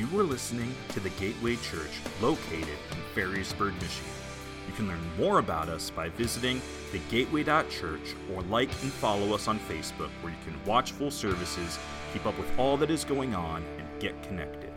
You are listening to the Gateway Church located in Ferrysburg, Michigan. You can learn more about us by visiting thegateway.church or like and follow us on Facebook where you can watch full services, keep up with all that is going on, and get connected.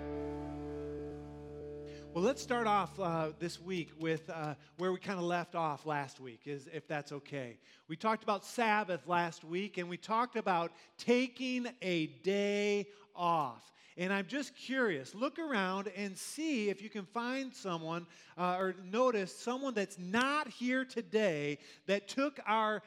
Well, let's start off uh, this week with uh, where we kind of left off last week, is if that's okay. We talked about Sabbath last week, and we talked about taking a day off. And I'm just curious, look around and see if you can find someone uh, or notice someone that's not here today that took our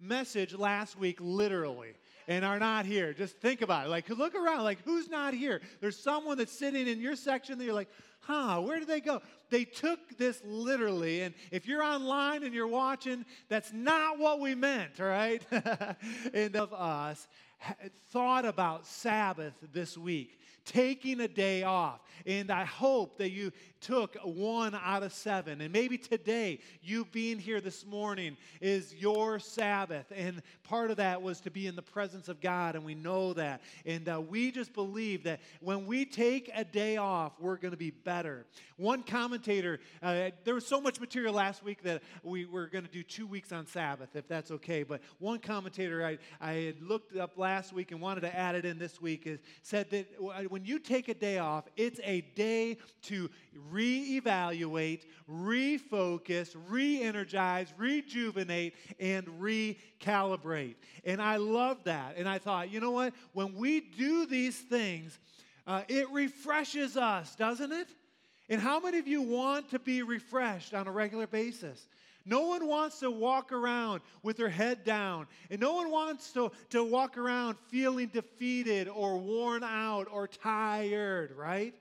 message last week literally and are not here. Just think about it. Like, look around. Like, who's not here? There's someone that's sitting in your section that you're like, huh, where did they go? They took this literally. And if you're online and you're watching, that's not what we meant, right? and of us thought about Sabbath this week, taking a day off. And I hope that you took one out of seven. And maybe today, you being here this morning is your Sabbath. And part of that was to be in the presence of God. And we know that. And uh, we just believe that when we take a day off, we're going to be better. One commentator, uh, there was so much material last week that we were going to do two weeks on Sabbath, if that's okay. But one commentator I, I had looked up last week and wanted to add it in this week is, said that when you take a day off, it's a day to reevaluate, refocus, re energize, rejuvenate, and recalibrate. And I love that. And I thought, you know what? When we do these things, uh, it refreshes us, doesn't it? And how many of you want to be refreshed on a regular basis? No one wants to walk around with their head down. And no one wants to, to walk around feeling defeated or worn out or tired, right?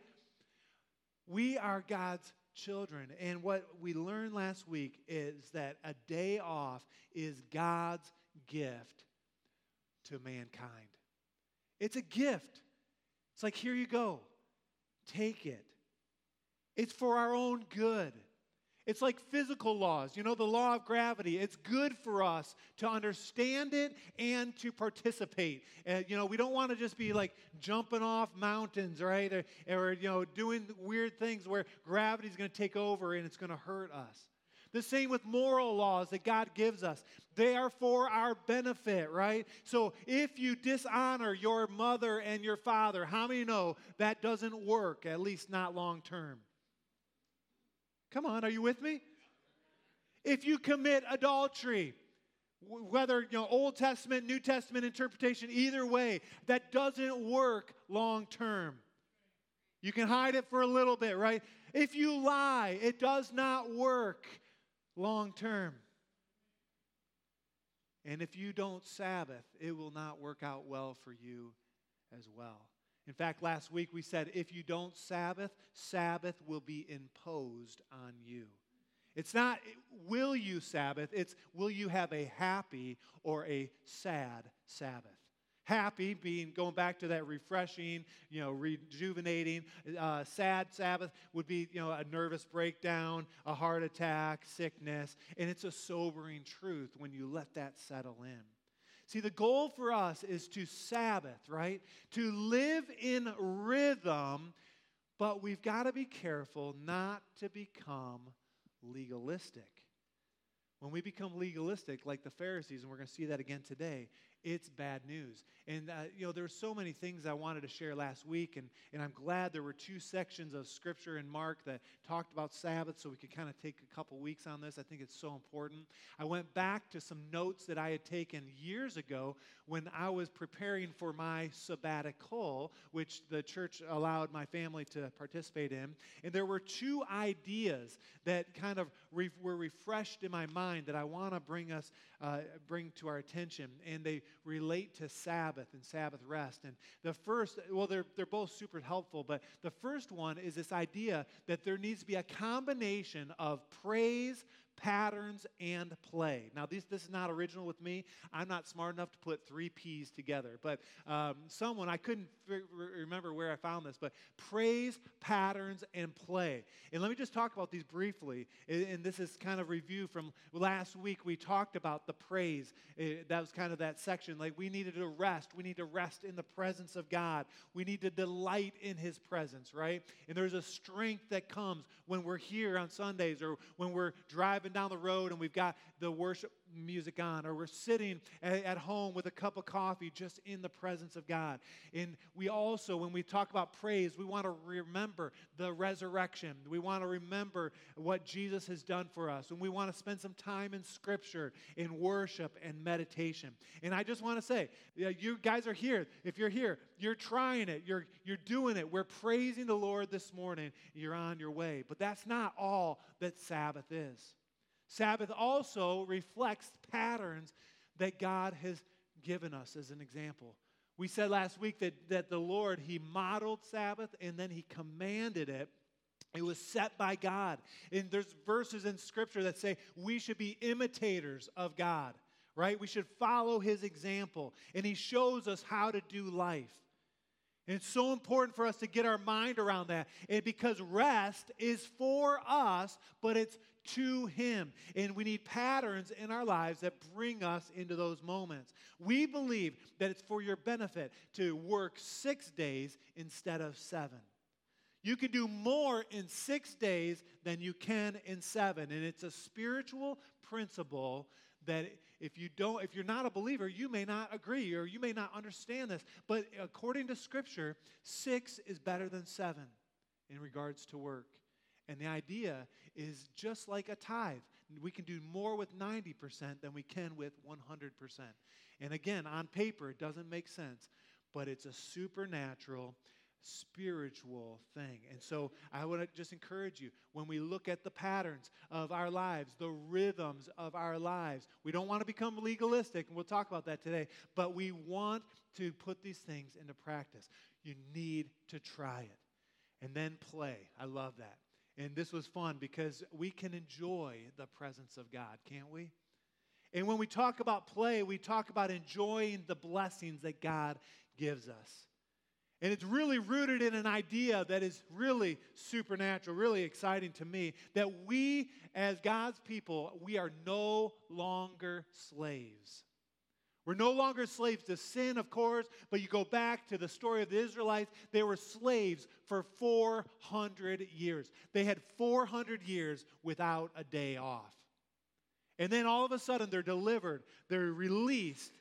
We are God's children. And what we learned last week is that a day off is God's gift to mankind. It's a gift. It's like, here you go, take it. It's for our own good. It's like physical laws, you know, the law of gravity. It's good for us to understand it and to participate. Uh, you know, we don't want to just be like jumping off mountains, right? Or, or you know, doing weird things where gravity is going to take over and it's going to hurt us. The same with moral laws that God gives us. They are for our benefit, right? So if you dishonor your mother and your father, how many know that doesn't work, at least not long term? Come on, are you with me? If you commit adultery, whether you know Old Testament, New Testament interpretation, either way, that doesn't work long term. You can hide it for a little bit, right? If you lie, it does not work long term. And if you don't Sabbath, it will not work out well for you as well. In fact, last week we said if you don't Sabbath, Sabbath will be imposed on you. It's not will you Sabbath, it's will you have a happy or a sad Sabbath. Happy being going back to that refreshing, you know, rejuvenating. Uh, sad Sabbath would be, you know, a nervous breakdown, a heart attack, sickness. And it's a sobering truth when you let that settle in. See, the goal for us is to Sabbath, right? To live in rhythm, but we've got to be careful not to become legalistic. When we become legalistic, like the Pharisees, and we're going to see that again today, it's bad news. And, uh, you know, there were so many things I wanted to share last week, and, and I'm glad there were two sections of Scripture in Mark that talked about Sabbath, so we could kind of take a couple weeks on this. I think it's so important. I went back to some notes that I had taken years ago when I was preparing for my sabbatical, which the church allowed my family to participate in. And there were two ideas that kind of re- were refreshed in my mind that I want to bring us, uh, bring to our attention. And they relate to Sabbath and Sabbath rest. And the first, well, they're, they're both super helpful, but the first one is this idea that there needs to be a combination of praise, patterns, and play. Now, this, this is not original with me. I'm not smart enough to put three P's together, but um, someone, I couldn't f- remember where I found this, but praise, patterns, and play. And let me just talk about these briefly. And this is kind of review from last week. We talked about the praise. That was kind of that section. Like we needed to rest. We need to rest in the presence of God. We need to delight in His presence, right? And there's a strength that comes when we're here on Sundays or when we're driving down the road and we've got the worship music on, or we're sitting at home with a cup of coffee just in the presence of God. And we also, when we talk about praise, we want to remember the resurrection. We want to remember what Jesus has done for us. And we want to spend some time in Scripture, in worship, and meditation. And I just want to say, you guys are here. If you're here, you're trying it, you're, you're doing it. We're praising the Lord this morning. You're on your way. But that's not all that Sabbath is. Sabbath also reflects patterns that God has given us as an example. We said last week that, that the Lord, He modeled Sabbath and then He commanded it. It was set by God. And there's verses in Scripture that say we should be imitators of God, right? We should follow His example. And He shows us how to do life. And it's so important for us to get our mind around that. And because rest is for us, but it's to Him. And we need patterns in our lives that bring us into those moments. We believe that it's for your benefit to work six days instead of seven. You can do more in six days than you can in seven. And it's a spiritual principle that if you don't if you're not a believer you may not agree or you may not understand this but according to scripture 6 is better than 7 in regards to work and the idea is just like a tithe. We can do more with 90% than we can with 100%. And again, on paper, it doesn't make sense, but it's a supernatural, spiritual thing. And so I want to just encourage you when we look at the patterns of our lives, the rhythms of our lives, we don't want to become legalistic, and we'll talk about that today, but we want to put these things into practice. You need to try it and then play. I love that. And this was fun because we can enjoy the presence of God, can't we? And when we talk about play, we talk about enjoying the blessings that God gives us. And it's really rooted in an idea that is really supernatural, really exciting to me that we, as God's people, we are no longer slaves. We're no longer slaves to sin, of course, but you go back to the story of the Israelites, they were slaves for 400 years. They had 400 years without a day off. And then all of a sudden they're delivered, they're released,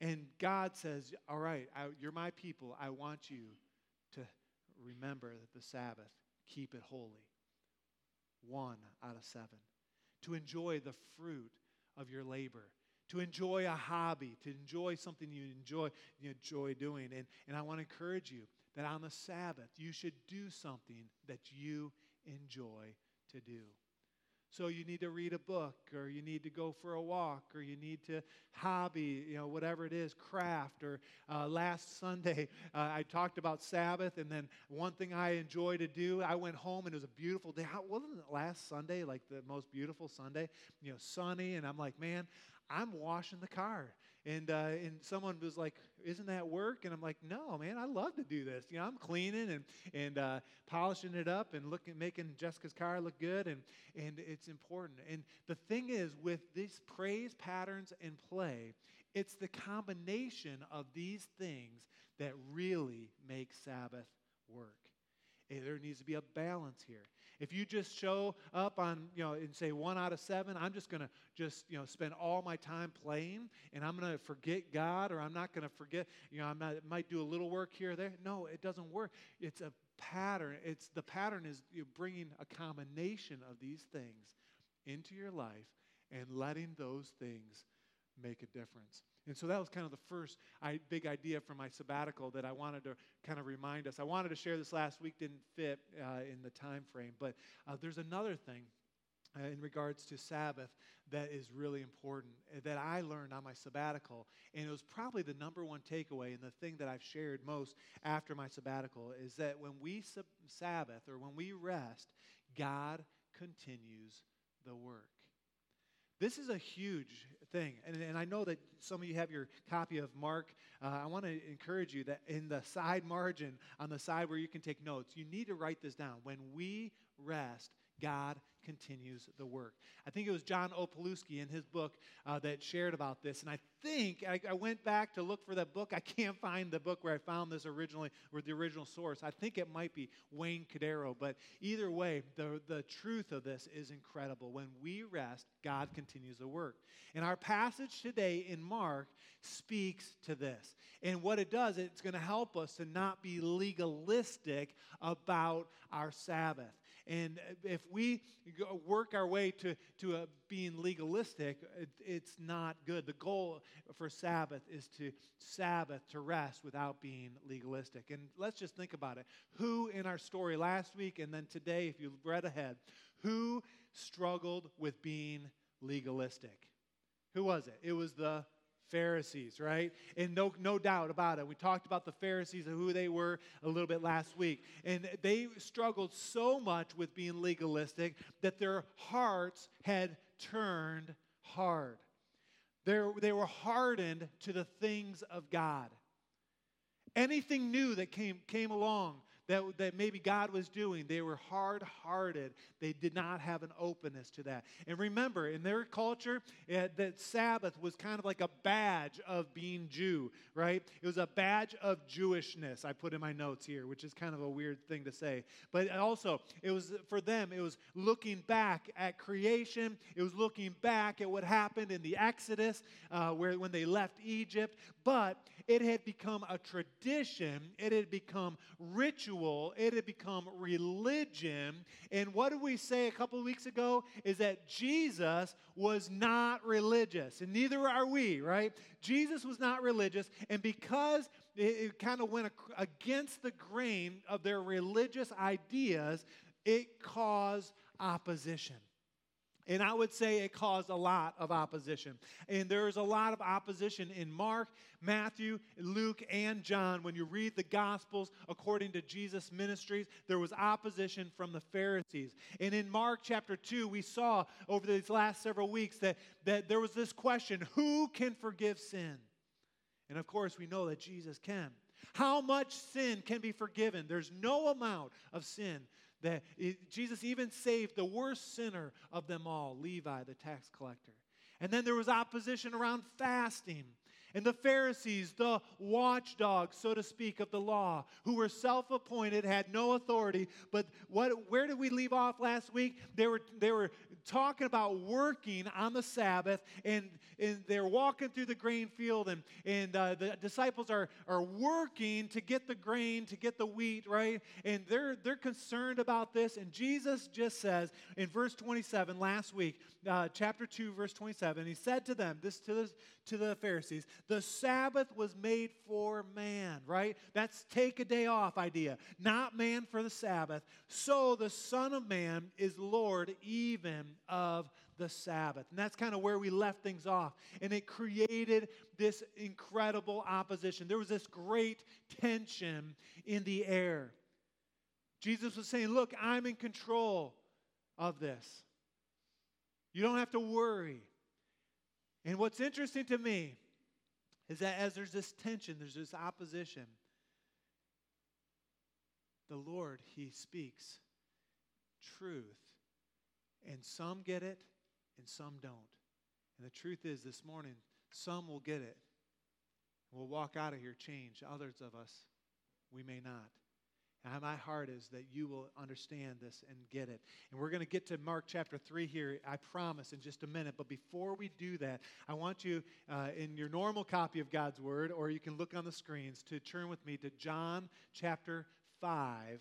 and God says, All right, I, you're my people. I want you to remember the Sabbath, keep it holy. One out of seven. To enjoy the fruit of your labor to enjoy a hobby, to enjoy something you enjoy, you enjoy doing. And, and I want to encourage you that on the Sabbath, you should do something that you enjoy to do. So you need to read a book, or you need to go for a walk, or you need to hobby, you know, whatever it is, craft. Or uh, last Sunday, uh, I talked about Sabbath, and then one thing I enjoy to do, I went home and it was a beautiful day. How, wasn't it last Sunday like the most beautiful Sunday? You know, sunny, and I'm like, man, I'm washing the car. And, uh, and someone was like, Isn't that work? And I'm like, No, man, I love to do this. You know, I'm cleaning and, and uh, polishing it up and looking, making Jessica's car look good. And, and it's important. And the thing is, with these praise patterns and play, it's the combination of these things that really make Sabbath work. There needs to be a balance here. If you just show up on, you know, and say one out of seven, I'm just going to just, you know, spend all my time playing and I'm going to forget God or I'm not going to forget, you know, I might, might do a little work here or there. No, it doesn't work. It's a pattern. It's the pattern is you're bringing a combination of these things into your life and letting those things make a difference. And so that was kind of the first big idea from my sabbatical that I wanted to kind of remind us. I wanted to share this last week, didn't fit uh, in the time frame. But uh, there's another thing uh, in regards to Sabbath that is really important uh, that I learned on my sabbatical. And it was probably the number one takeaway and the thing that I've shared most after my sabbatical is that when we Sabbath or when we rest, God continues the work. This is a huge thing. And, and I know that some of you have your copy of Mark. Uh, I want to encourage you that in the side margin, on the side where you can take notes, you need to write this down. When we rest, God continues the work. I think it was John Opalewski in his book uh, that shared about this. And I think I, I, went back to look for that book. I can't find the book where I found this originally, or the original source. I think it might be Wayne Cordeiro. But either way, the, the truth of this is incredible. When we rest, God continues the work. And our passage today in Mark speaks to this. And what it does, it's going to help us to not be legalistic about our Sabbath. And if we work our way to, to a, being legalistic, it, it's not good. The goal for Sabbath is to Sabbath, to rest without being legalistic. And let's just think about it. Who in our story last week and then today, if you read ahead, who struggled with being legalistic? Who was it? It was the Pharisees, right? And no, no doubt about it. We talked about the Pharisees and who they were a little bit last week. And they struggled so much with being legalistic that their hearts had turned hard. They're, they were hardened to the things of God. Anything new that came, came along, that, that maybe God was doing. They were hard hearted. They did not have an openness to that. And remember, in their culture, it, that Sabbath was kind of like a badge of being Jew, right? It was a badge of Jewishness, I put in my notes here, which is kind of a weird thing to say. But also, it was for them, it was looking back at creation, it was looking back at what happened in the Exodus, uh, where when they left Egypt. But it had become a tradition, it had become ritual, it had become religion. And what did we say a couple weeks ago? Is that Jesus was not religious, and neither are we, right? Jesus was not religious, and because it, it kind of went against the grain of their religious ideas, it caused opposition. And I would say it caused a lot of opposition. And there's a lot of opposition in Mark, Matthew, Luke, and John. When you read the Gospels according to Jesus' ministries, there was opposition from the Pharisees. And in Mark chapter 2, we saw over these last several weeks that, that there was this question who can forgive sin? And of course, we know that Jesus can. How much sin can be forgiven? There's no amount of sin that it, Jesus even saved the worst sinner of them all, Levi, the tax collector. And then there was opposition around fasting. And the Pharisees, the watchdogs, so to speak, of the law, who were self appointed, had no authority. But what, where did we leave off last week? They were, they were talking about working on the Sabbath, and, and they're walking through the grain field, and, and uh, the disciples are, are working to get the grain, to get the wheat, right? And they're, they're concerned about this. And Jesus just says in verse 27 last week, uh, chapter 2, verse 27, he said to them, this to the, to the Pharisees, the Sabbath was made for man, right? That's take a day off idea, not man for the Sabbath. So the Son of Man is Lord even of the Sabbath. And that's kind of where we left things off. And it created this incredible opposition. There was this great tension in the air. Jesus was saying, Look, I'm in control of this. You don't have to worry. And what's interesting to me is that as there's this tension, there's this opposition, the Lord, He speaks truth. And some get it and some don't. And the truth is, this morning, some will get it. We'll walk out of here changed. Others of us, we may not. And my heart is that you will understand this and get it. And we're going to get to Mark chapter 3 here, I promise, in just a minute. But before we do that, I want you, uh, in your normal copy of God's Word, or you can look on the screens, to turn with me to John chapter 5,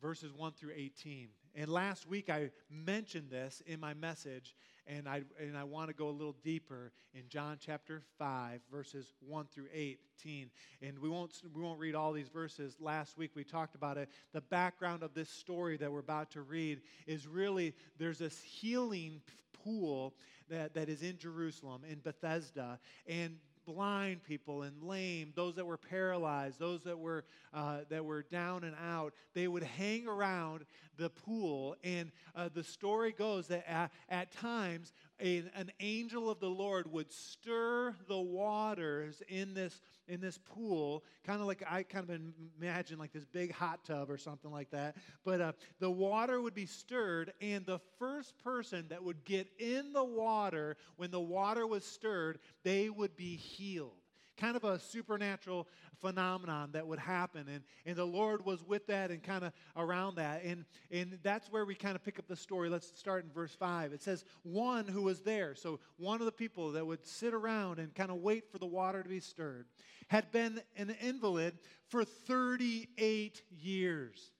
verses 1 through 18. And last week I mentioned this in my message, and I, and I want to go a little deeper in John chapter 5, verses 1 through 18. And we won't, we won't read all these verses. Last week we talked about it. The background of this story that we're about to read is really there's this healing pool that, that is in Jerusalem, in Bethesda. And blind people and lame, those that were paralyzed, those that were, uh, that were down and out, they would hang around the pool. And uh, the story goes that at, at times, a, an angel of the Lord would stir the waters in this, in this pool, kind of like I kind of imagine like this big hot tub or something like that. But uh, the water would be stirred, and the first person that would get in the water when the water was stirred, they would be healed kind of a supernatural phenomenon that would happen. And, and the Lord was with that and kind of around that. And, and that's where we kind of pick up the story. Let's start in verse 5. It says, One who was there, so one of the people that would sit around and kind of wait for the water to be stirred, had been an invalid for 38 years.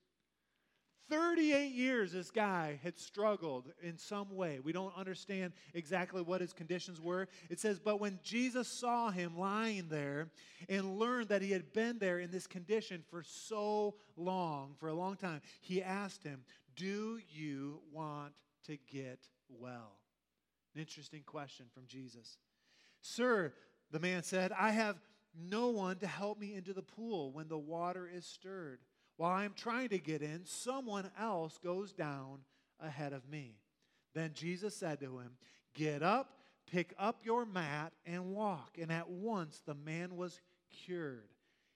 38 years this guy had struggled in some way. We don't understand exactly what his conditions were. It says, But when Jesus saw him lying there and learned that he had been there in this condition for so long, for a long time, he asked him, Do you want to get well? An interesting question from Jesus. Sir, the man said, I have no one to help me into the pool when the water is stirred. While I'm trying to get in, someone else goes down ahead of me. Then Jesus said to him, Get up, pick up your mat, and walk. And at once the man was cured.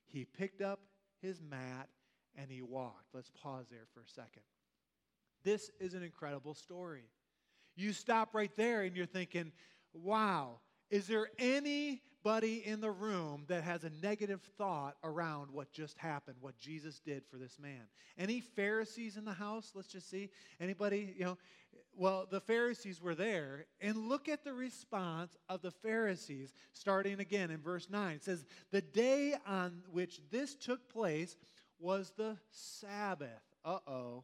He picked up his mat and he walked. Let's pause there for a second. This is an incredible story. You stop right there and you're thinking, wow, is there anybody in the room that has a negative thought around what just happened, what Jesus did for this man? Any Pharisees in the house? Let's just see. Anybody, you know, well, the Pharisees were there, and look at the response of the Pharisees starting again in verse 9. It says, The day on which this took place was the Sabbath. Uh oh.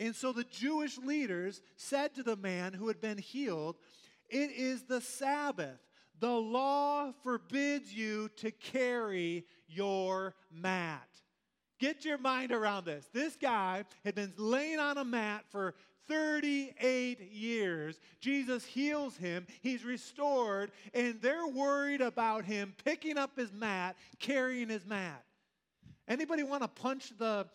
And so the Jewish leaders said to the man who had been healed, It is the Sabbath. The law forbids you to carry your mat. Get your mind around this. This guy had been laying on a mat for 38 years. Jesus heals him, he's restored, and they're worried about him picking up his mat, carrying his mat. Anybody want to punch the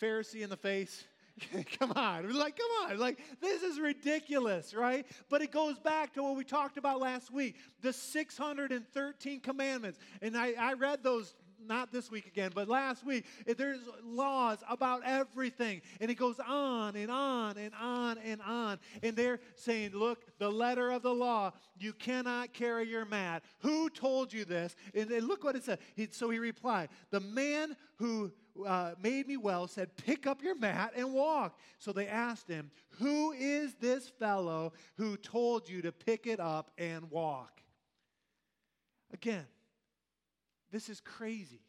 Pharisee in the face? come on. Like, come on. Like, this is ridiculous, right? But it goes back to what we talked about last week the 613 commandments. And I, I read those not this week again, but last week, there's laws about everything. And it goes on and on and on and on. And they're saying, look, the letter of the law, you cannot carry your mat. Who told you this? And, look what it said. He, so he replied, the man who uh, made me well said, Pick up your mat and walk. So they asked him, Who is this fellow who told you to pick it up and walk? Again, this is crazy.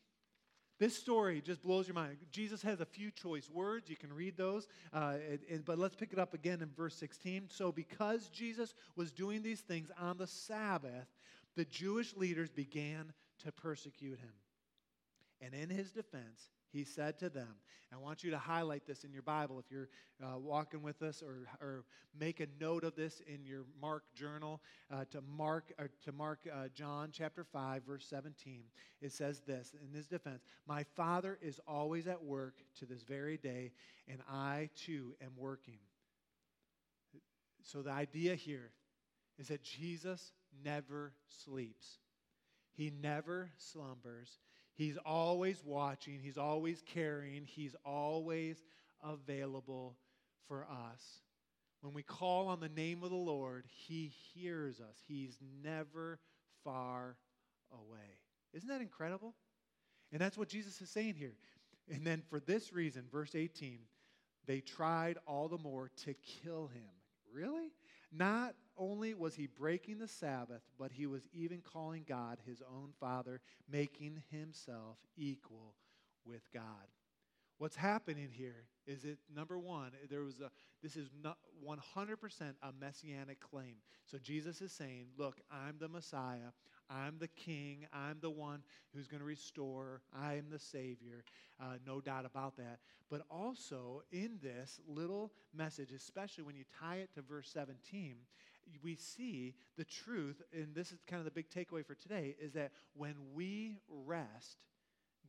This story just blows your mind. Jesus has a few choice words. You can read those. Uh, and, and, but let's pick it up again in verse 16. So, because Jesus was doing these things on the Sabbath, the Jewish leaders began to persecute him. And in his defense, he said to them, I want you to highlight this in your Bible if you're uh, walking with us, or, or make a note of this in your Mark journal uh, to Mark or to Mark uh, John chapter five verse seventeen. It says this in his defense: My Father is always at work to this very day, and I too am working. So the idea here is that Jesus never sleeps. He never slumbers. He's always watching, He's always caring, He's always available for us. When we call on the name of the Lord, He hears us. He's never far away. Isn't that incredible? And that's what Jesus is saying here. And then for this reason, verse 18, they tried all the more to kill him. Really? Not only was he breaking the Sabbath, but he was even calling God his own Father, making himself equal with God. What's happening here is it number one, there was a this is not 100% a messianic claim. So Jesus is saying, Look, I'm the Messiah. I'm the king. I'm the one who's going to restore. I am the Savior. Uh, no doubt about that. But also in this little message, especially when you tie it to verse 17, we see the truth, and this is kind of the big takeaway for today, is that when we rest,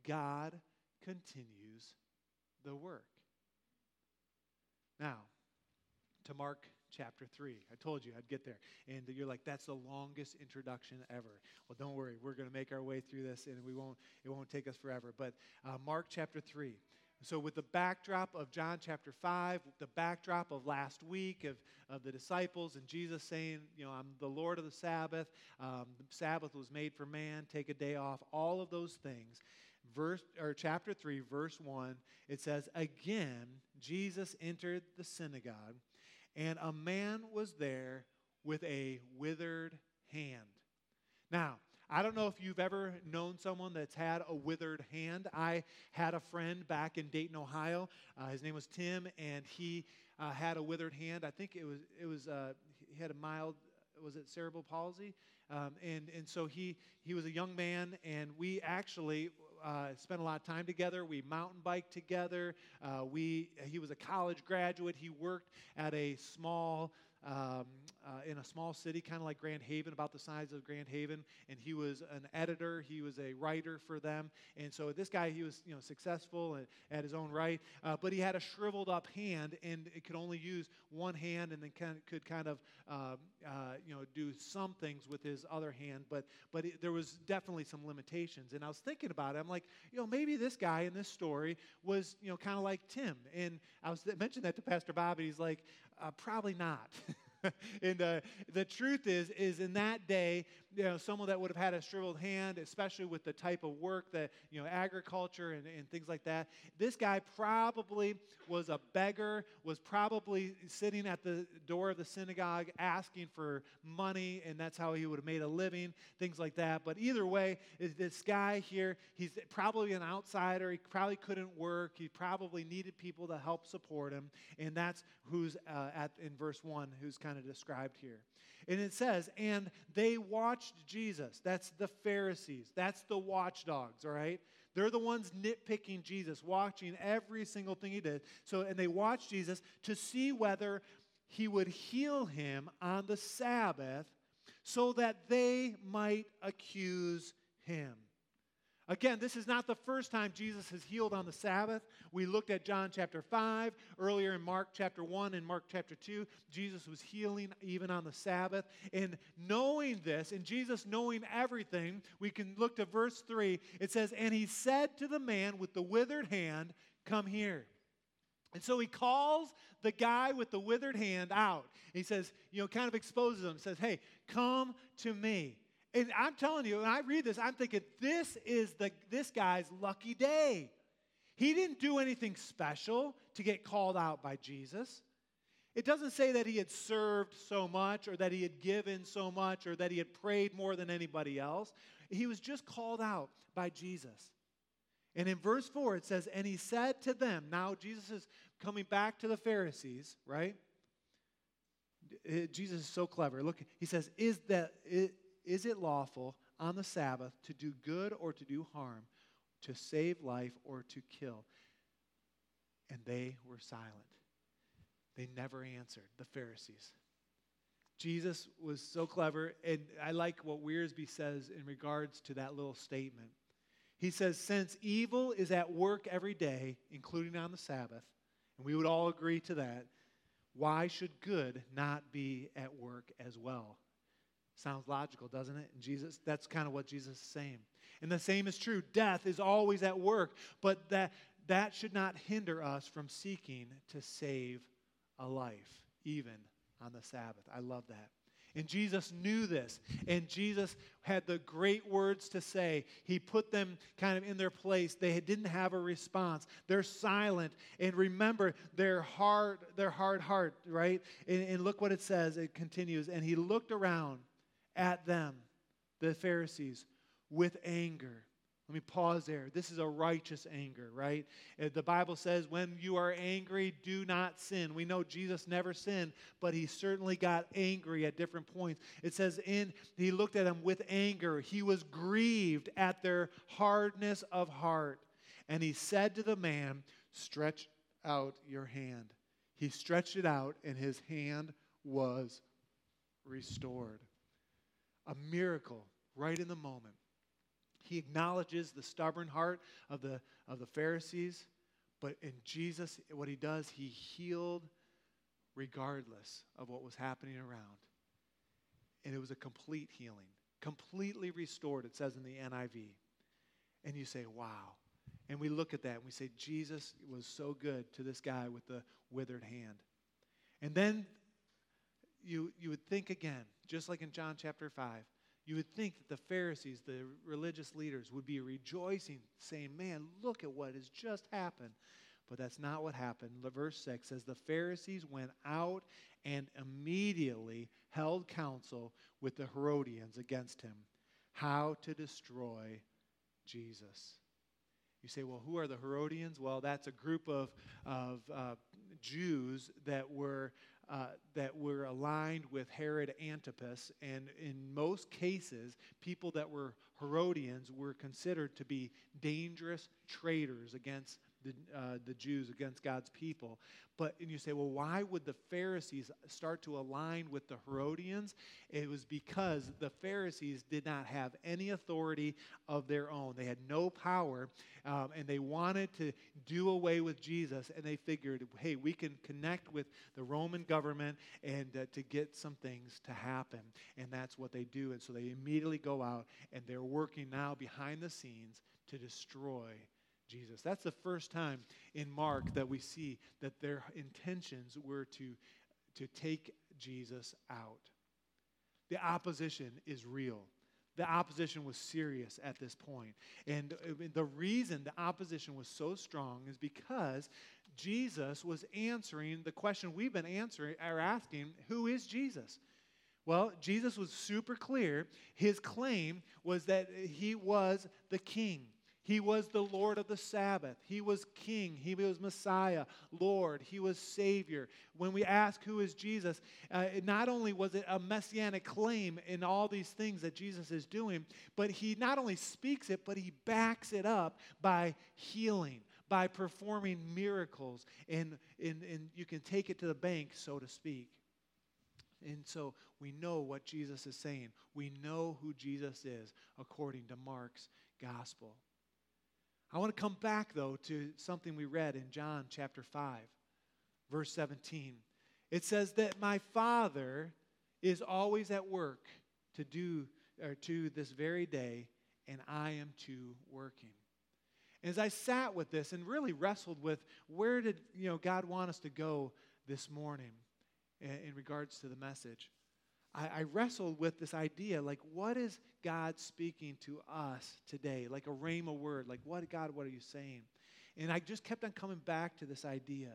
God continues the work. Now, to Mark chapter 3. I told you I'd get there. And you're like, that's the longest introduction ever. Well, don't worry. We're going to make our way through this and we won't, it won't take us forever. But uh, Mark chapter 3. So, with the backdrop of John chapter 5, the backdrop of last week of, of the disciples and Jesus saying, You know, I'm the Lord of the Sabbath, um, the Sabbath was made for man, take a day off, all of those things. Verse, or chapter 3, verse 1, it says, Again, Jesus entered the synagogue, and a man was there with a withered hand. Now, I don't know if you've ever known someone that's had a withered hand. I had a friend back in Dayton, Ohio. Uh, his name was Tim, and he uh, had a withered hand. I think it was it was uh, he had a mild was it cerebral palsy, um, and and so he he was a young man, and we actually uh, spent a lot of time together. We mountain biked together. Uh, we, he was a college graduate. He worked at a small um, uh, in a small city, kind of like Grand Haven, about the size of Grand Haven. And he was an editor, he was a writer for them. And so this guy, he was you know successful at, his own right, uh, but he had a shriveled up hand, and it could only use one hand, and then kind of, could kind of um, uh, you know do some things with his other hand. But but it, there was definitely some limitations. And I was thinking about it. I'm like, you know, maybe this guy in this story was you know kind of like Tim. And I was mentioned that to Pastor Bob, and he's like, uh, probably not. and uh, the truth is, is in that day, you know, someone that would have had a shriveled hand, especially with the type of work that, you know, agriculture and, and things like that, this guy probably was a beggar, was probably sitting at the door of the synagogue asking for money, and that's how he would have made a living, things like that. But either way, this guy here, he's probably an outsider. He probably couldn't work. He probably needed people to help support him. And that's who's uh, at, in verse 1, who's kind of described here. And it says, and they watched Jesus. That's the Pharisees. That's the watchdogs, all right? They're the ones nitpicking Jesus, watching every single thing he did. So, and they watched Jesus to see whether he would heal him on the Sabbath so that they might accuse him. Again, this is not the first time Jesus has healed on the Sabbath. We looked at John chapter 5, earlier in Mark chapter 1 and Mark chapter 2. Jesus was healing even on the Sabbath. And knowing this, and Jesus knowing everything, we can look to verse 3. It says, And he said to the man with the withered hand, Come here. And so he calls the guy with the withered hand out. He says, you know, kind of exposes him, says, Hey, come to me. And I'm telling you, when I read this, I'm thinking, this is the, this guy's lucky day. He didn't do anything special to get called out by Jesus. It doesn't say that he had served so much or that he had given so much or that he had prayed more than anybody else. He was just called out by Jesus. And in verse 4, it says, And he said to them, now Jesus is coming back to the Pharisees, right? Eh, Jesus is so clever. Look, he says, Is that, is it lawful on the Sabbath to do good or to do harm, to save life or to kill? And they were silent. They never answered, the Pharisees. Jesus was so clever, and I like what Wiersbe says in regards to that little statement. He says, Since evil is at work every day, including on the Sabbath, and we would all agree to that, why should good not be at work as well? Sounds logical, doesn't it? And Jesus, that's kind of what Jesus is saying. And the same is true. Death is always at work, but that, that should not hinder us from seeking to save a life, even on the Sabbath. I love that. And Jesus knew this. And Jesus had the great words to say. He put them kind of in their place. They didn't have a response. They're silent. And remember their hard, their hard heart, right? And, and look what it says. It continues. And he looked around at them, the Pharisees, with anger. Let me pause there. This is a righteous anger, right? Uh, the Bible says, when you are angry, do not sin. We know Jesus never sinned, but he certainly got angry at different points. It says, in he looked at them with anger. He was grieved at their hardness of heart. And he said to the man, Stretch out your hand. He stretched it out, and his hand was restored a miracle right in the moment. He acknowledges the stubborn heart of the, of the Pharisees, but in Jesus, what he does, he healed regardless of what was happening around. And it was a complete healing, completely restored, it says in the NIV. And you say, wow. And we look at that and we say, Jesus was so good to this guy with the withered hand. And then you, you would think again, just like in John chapter 5, you would think that the Pharisees, the religious leaders, would be rejoicing, saying, Man, look at what has just happened. But that's not what happened. Verse 6 says, The Pharisees went out and immediately held counsel with the Herodians against him, how to destroy Jesus. You say, well, who are the Herodians? Well, that's a group of, of uh, Jews that were uh, that were aligned with Herod Antipas. And in most cases, people that were Herodians were considered to be dangerous traitors against the, uh, the Jews, against God's people. But, and you say, well, why would the Pharisees start to align with the Herodians? It was because the Pharisees did not have any authority of their own. They had no power, um, and they wanted to do away with Jesus, and they figured, hey, we can connect with the Roman government and uh, to get some things to happen. And that's what they do. And so they immediately go out, and they're working now behind the scenes to destroy Jesus. That's the first time in Mark that we see that their intentions were to, to take Jesus out. The opposition is real. The opposition was serious at this point. And uh, the reason the opposition was so strong is because Jesus was answering the question we've been answering or asking who is Jesus? Well, Jesus was super clear. His claim was that he was the king. He was the Lord of the Sabbath. He was King. He was Messiah, Lord. He was Savior. When we ask who is Jesus, uh, not only was it a messianic claim in all these things that Jesus is doing, but he not only speaks it, but he backs it up by healing, by performing miracles. And, and, and you can take it to the bank, so to speak. And so we know what Jesus is saying. We know who Jesus is according to Mark's gospel. I want to come back, though, to something we read in John chapter 5, verse 17. It says that my Father is always at work to do, or to this very day, and I am too working. As I sat with this and really wrestled with where did you know God want us to go this morning eh, in regards to the message, I, I wrestled with this idea like, what is God speaking to us today? Like a rhema word, like, what, God, what are you saying? And I just kept on coming back to this idea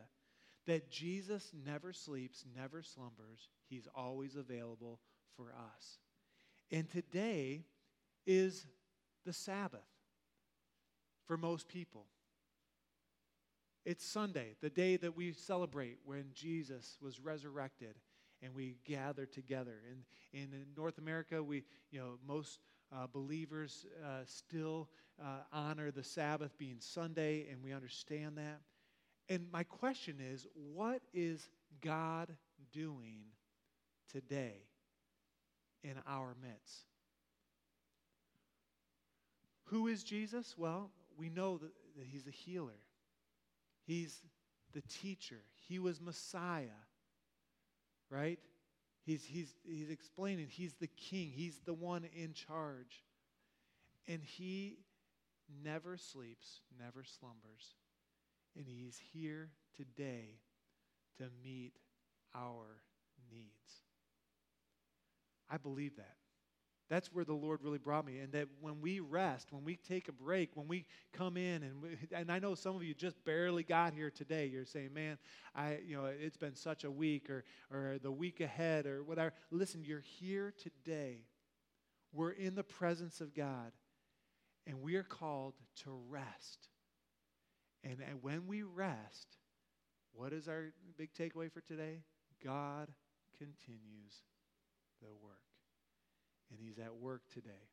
that Jesus never sleeps, never slumbers. He's always available for us. And today is the Sabbath for most people. It's Sunday, the day that we celebrate when Jesus was resurrected and we gather together. And, in North America, we, you know, most uh, believers uh, still uh, honor the Sabbath being Sunday, and we understand that. And my question is what is God doing today in our midst? Who is Jesus? Well, we know that he's a healer, he's the teacher, he was Messiah right? He's, he's, he's explaining he's the king, he's the one in charge. And he never sleeps, never slumbers. And he's here today to meet our needs. I believe that. That's where the Lord really brought me. And that when we rest, when we take a break, when we come in, and, we, and I know some of you just barely got here today, you're saying, man, I, you know, it's been such a week or, or the week ahead or whatever. Listen, you're here today. We're in the presence of God, and we are called to rest. And, and when we rest, what is our big takeaway for today? God continues the work and He's at work today.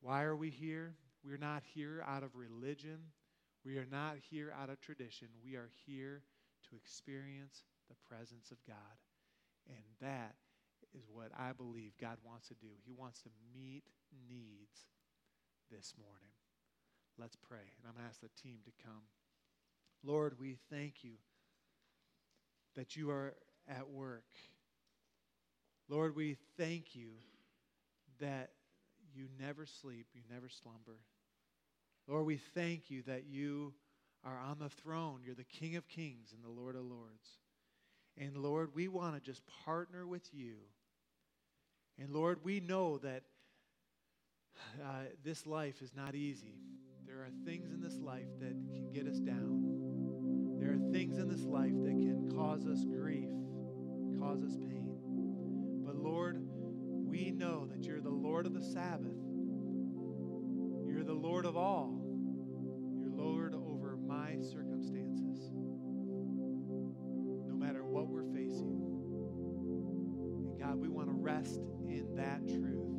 Why are we here? We're not here out of religion. We are not here out of tradition. We are here to experience the presence of God. And that is what I believe God wants to do. He wants to meet needs this morning. Let's pray. And I'm going to ask the team to come. Lord, we thank you that you are at work. Lord, we thank you that you never sleep, you never slumber. Lord, we thank you that you are on the throne. You're the King of kings and the Lord of lords. And Lord, we want to just partner with you. And Lord, we know that uh, this life is not easy. There are things in this life that can get us down. There are things in this life that can cause us grief, cause us pain. But Lord, we know that you're the Lord of the Sabbath. You're the Lord of all. You're Lord over my circumstances, no matter what we're facing. And God, we want to rest in that truth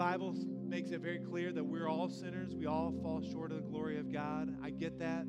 Bible makes it very clear that we're all sinners. We all fall short of the glory of God. I get that.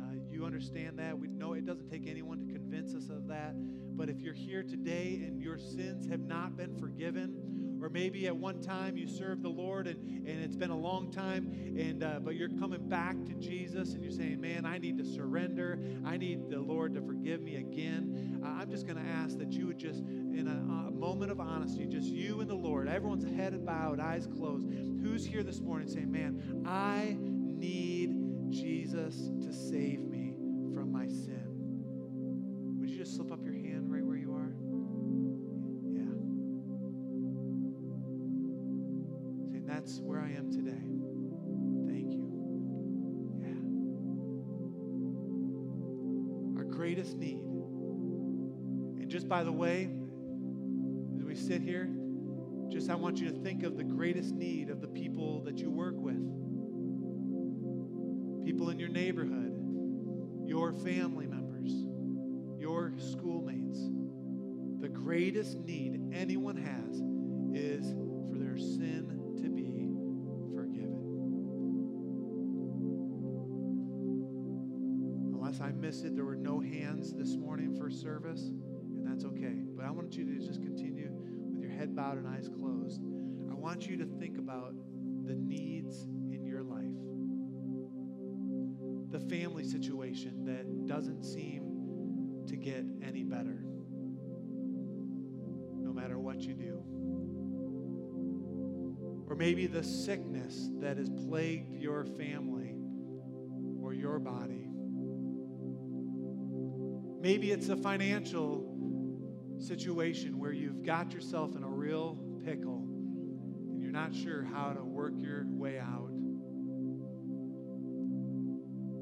Uh, you understand that. We know it doesn't take anyone to convince us of that. But if you're here today and your sins have not been forgiven, or maybe at one time you served the Lord and, and it's been a long time, and uh, but you're coming back to Jesus and you're saying, "Man, I need to surrender. I need the Lord to forgive me again." Uh, I'm just going to ask that you would just, in a, a moment of honesty, just you and the Lord, everyone's head bowed, eyes closed. Who's here this morning saying, "Man, I need Jesus to save me just I want you to think of the greatest need of the people that you work with. People in your neighborhood, your family members, your schoolmates. The greatest need anyone has is for their sin to be forgiven. Unless I miss it, there were no hands this morning for service, and that's okay. But I want you to just continue head bowed and eyes closed. I want you to think about the needs in your life. The family situation that doesn't seem to get any better, no matter what you do. Or maybe the sickness that has plagued your family or your body. Maybe it's a financial situation where you've got yourself in real pickle and you're not sure how to work your way out.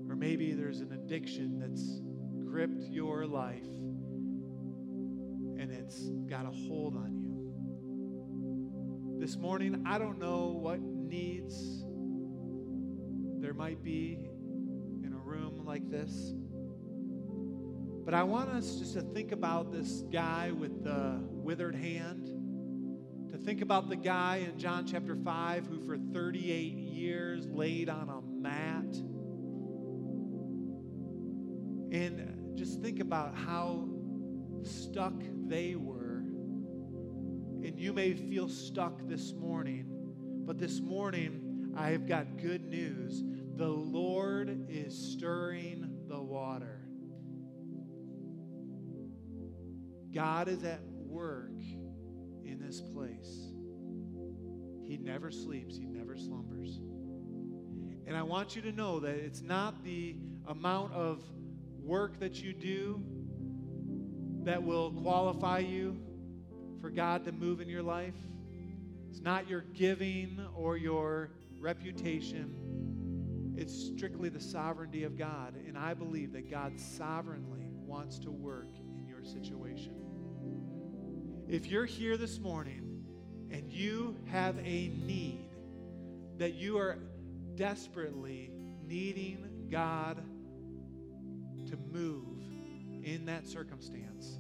Or maybe there's an addiction that's gripped your life and it's got a hold on you. This morning, I don't know what needs there might be in a room like this. But I want us just to think about this guy with the withered hand, think about the guy in John chapter 5 who for 38 years laid on a mat. And just think about how stuck they were. And you may feel stuck this morning, but this morning I've got good news. The Lord is stirring the water. God is at work this place. He never sleeps, He never slumbers. And I want you to know that it's not the amount of work that you do that will qualify you for God to move in your life. It's not your giving or your reputation. It's strictly the sovereignty of God. And I believe that God sovereignly wants to work in your situation. If you're here this morning and you have a need, that you are desperately needing God to move in that circumstance,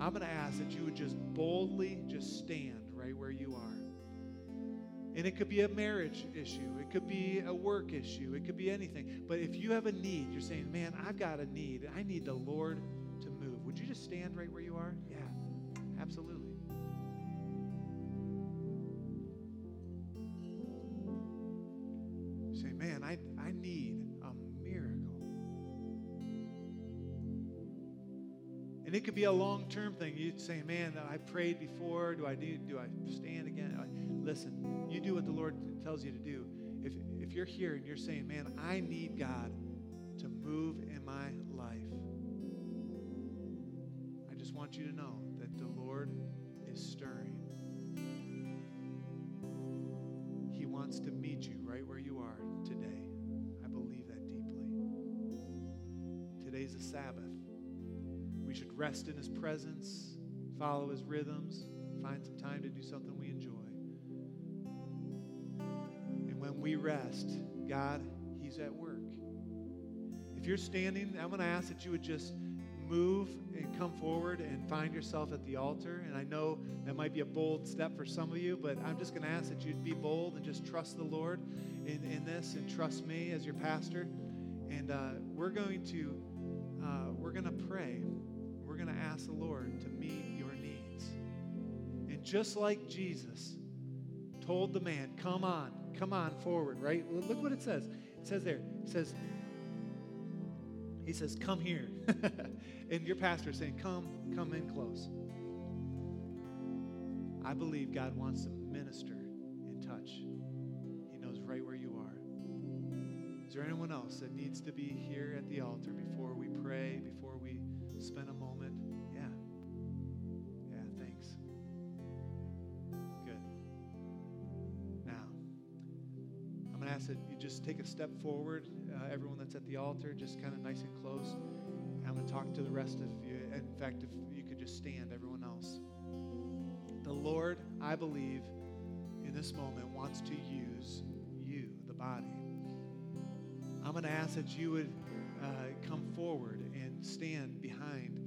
I'm going to ask that you would just boldly just stand right where you are. And it could be a marriage issue. It could be a work issue. It could be anything. But if you have a need, you're saying, man, I've got a need. I need the Lord to move. Would you just stand right where you are? Yeah, absolutely. You say, man, I, I need a miracle. And it could be a long term thing. You'd say, man, that I prayed before. Do I need, do I stand again? Listen, you do what the Lord tells you to do. If, if you're here and you're saying, man, I need God to move in my life, I just want you to know that the Lord is stirring. He wants to meet you right where you are today. I believe that deeply. Today's a Sabbath. We should rest in His presence, follow His rhythms, find some time to do something we enjoy And when we rest, God, He's at work. If you're standing, I'm going to ask that you would just move and come forward and find yourself at the altar. And I know that might be a bold step for some of you, but I'm just going to ask that you'd be bold and just trust the Lord in, in this and trust me as your pastor. And uh, we're going to uh, we're going to pray. We're going to ask the Lord to meet your needs. And just like Jesus told the man, "Come on, come on forward, right? Look what it says. It says there, it says, he says, come here. and your pastor is saying, come, come in close. I believe God wants to minister and touch. He knows right where you are. Is there anyone else that needs to be here at the altar before we pray, before we spend a take a step forward. Uh, everyone that's at the altar, just kind of nice and close. I'm going to talk to the rest of you. In fact, if you could just stand, everyone else. The Lord, I believe, in this moment wants to use you, the body. I'm going to ask that you would uh, come forward and stand behind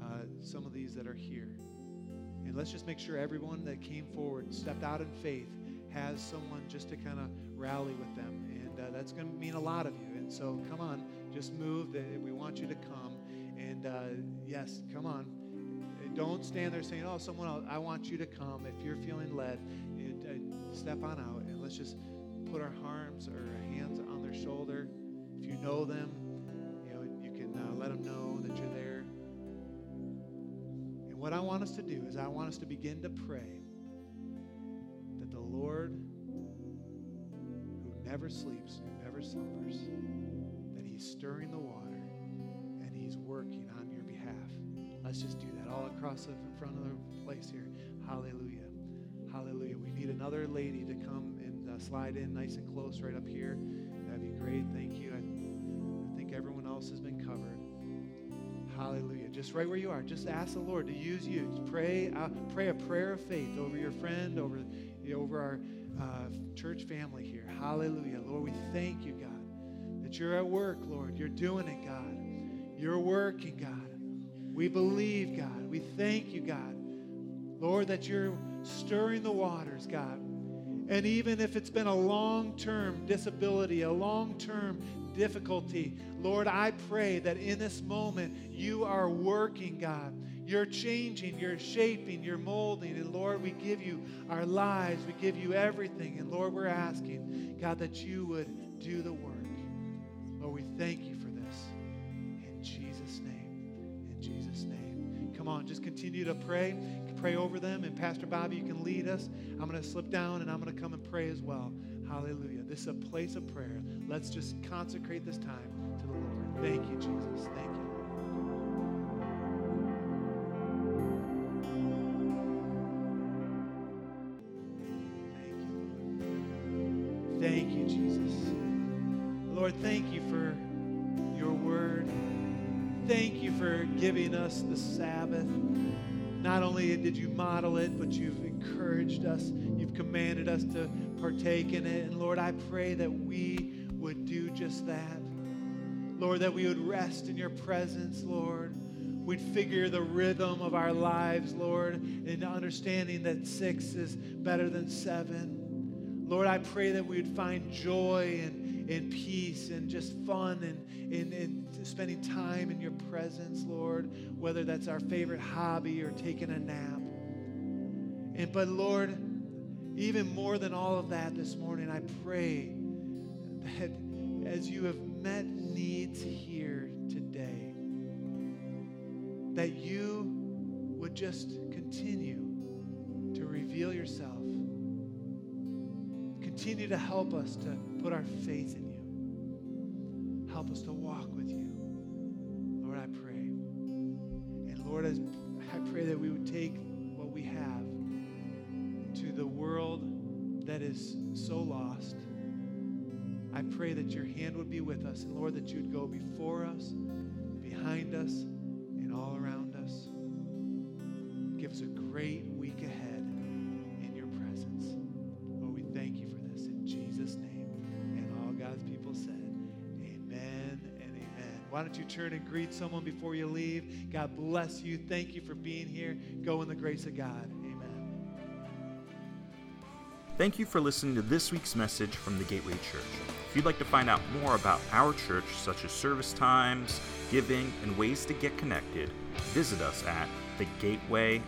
uh, some of these that are here. And let's just make sure everyone that came forward stepped out in faith has someone just to kind of rally with them. And uh, that's going to mean a lot of you. And so come on, just move. We want you to come. And uh, yes, come on. Don't stand there saying, oh, someone else, I want you to come. If you're feeling led, uh, step on out and let's just put our arms or hands on their shoulder. If you know them, you know, you can uh, let them know that you're there. And what I want us to do is I want us to begin to pray never sleeps, never slumbers, that He's stirring the water and He's working on your behalf. Let's just do that all across the front of the place here. Hallelujah. Hallelujah. We need another lady to come and uh, slide in nice and close right up here. That'd be great. Thank you. I, I think everyone else has been covered. Hallelujah. Just right where you are, just ask the Lord to use you. Pray, uh, pray a prayer of faith over your friend, over over our uh, church family here. Hallelujah. Lord, we thank you, God, that you're at work, Lord. You're doing it, God. You're working, God. We believe, God. We thank you, God. Lord, that you're stirring the waters, God. And even if it's been a long term disability, a long term difficulty, Lord, I pray that in this moment you are working, God. You're changing, you're shaping, you're molding. And Lord, we give you our lives, we give you everything. And Lord, we're asking, God, that you would do the work. Lord, we thank you for this. In Jesus' name. In Jesus' name. Come on, just continue to pray. Pray over them. And Pastor Bobby, you can lead us. I'm going to slip down and I'm going to come and pray as well. Hallelujah. This is a place of prayer. Let's just consecrate this time to the Lord. Thank you, Jesus. Thank you. Us the Sabbath. Not only did you model it, but you've encouraged us. You've commanded us to partake in it. And Lord, I pray that we would do just that. Lord, that we would rest in your presence, Lord. We'd figure the rhythm of our lives, Lord, in understanding that six is better than seven. Lord, I pray that we would find joy and, and peace and just fun and, and, and spending time in your presence, Lord, whether that's our favorite hobby or taking a nap. And but Lord, even more than all of that this morning, I pray that as you have met needs here today, that you would just continue to reveal yourself. Continue to help us to put our faith in you. Help us to walk with you. Lord, I pray. And Lord, I pray that we would take what we have to the world that is so lost. I pray that your hand would be with us, and Lord, that you'd go before us, behind us, Why don't you turn and greet someone before you leave? God bless you. Thank you for being here. Go in the grace of God. Amen. Thank you for listening to this week's message from the Gateway Church. If you'd like to find out more about our church, such as service times, giving, and ways to get connected, visit us at thegateway.church.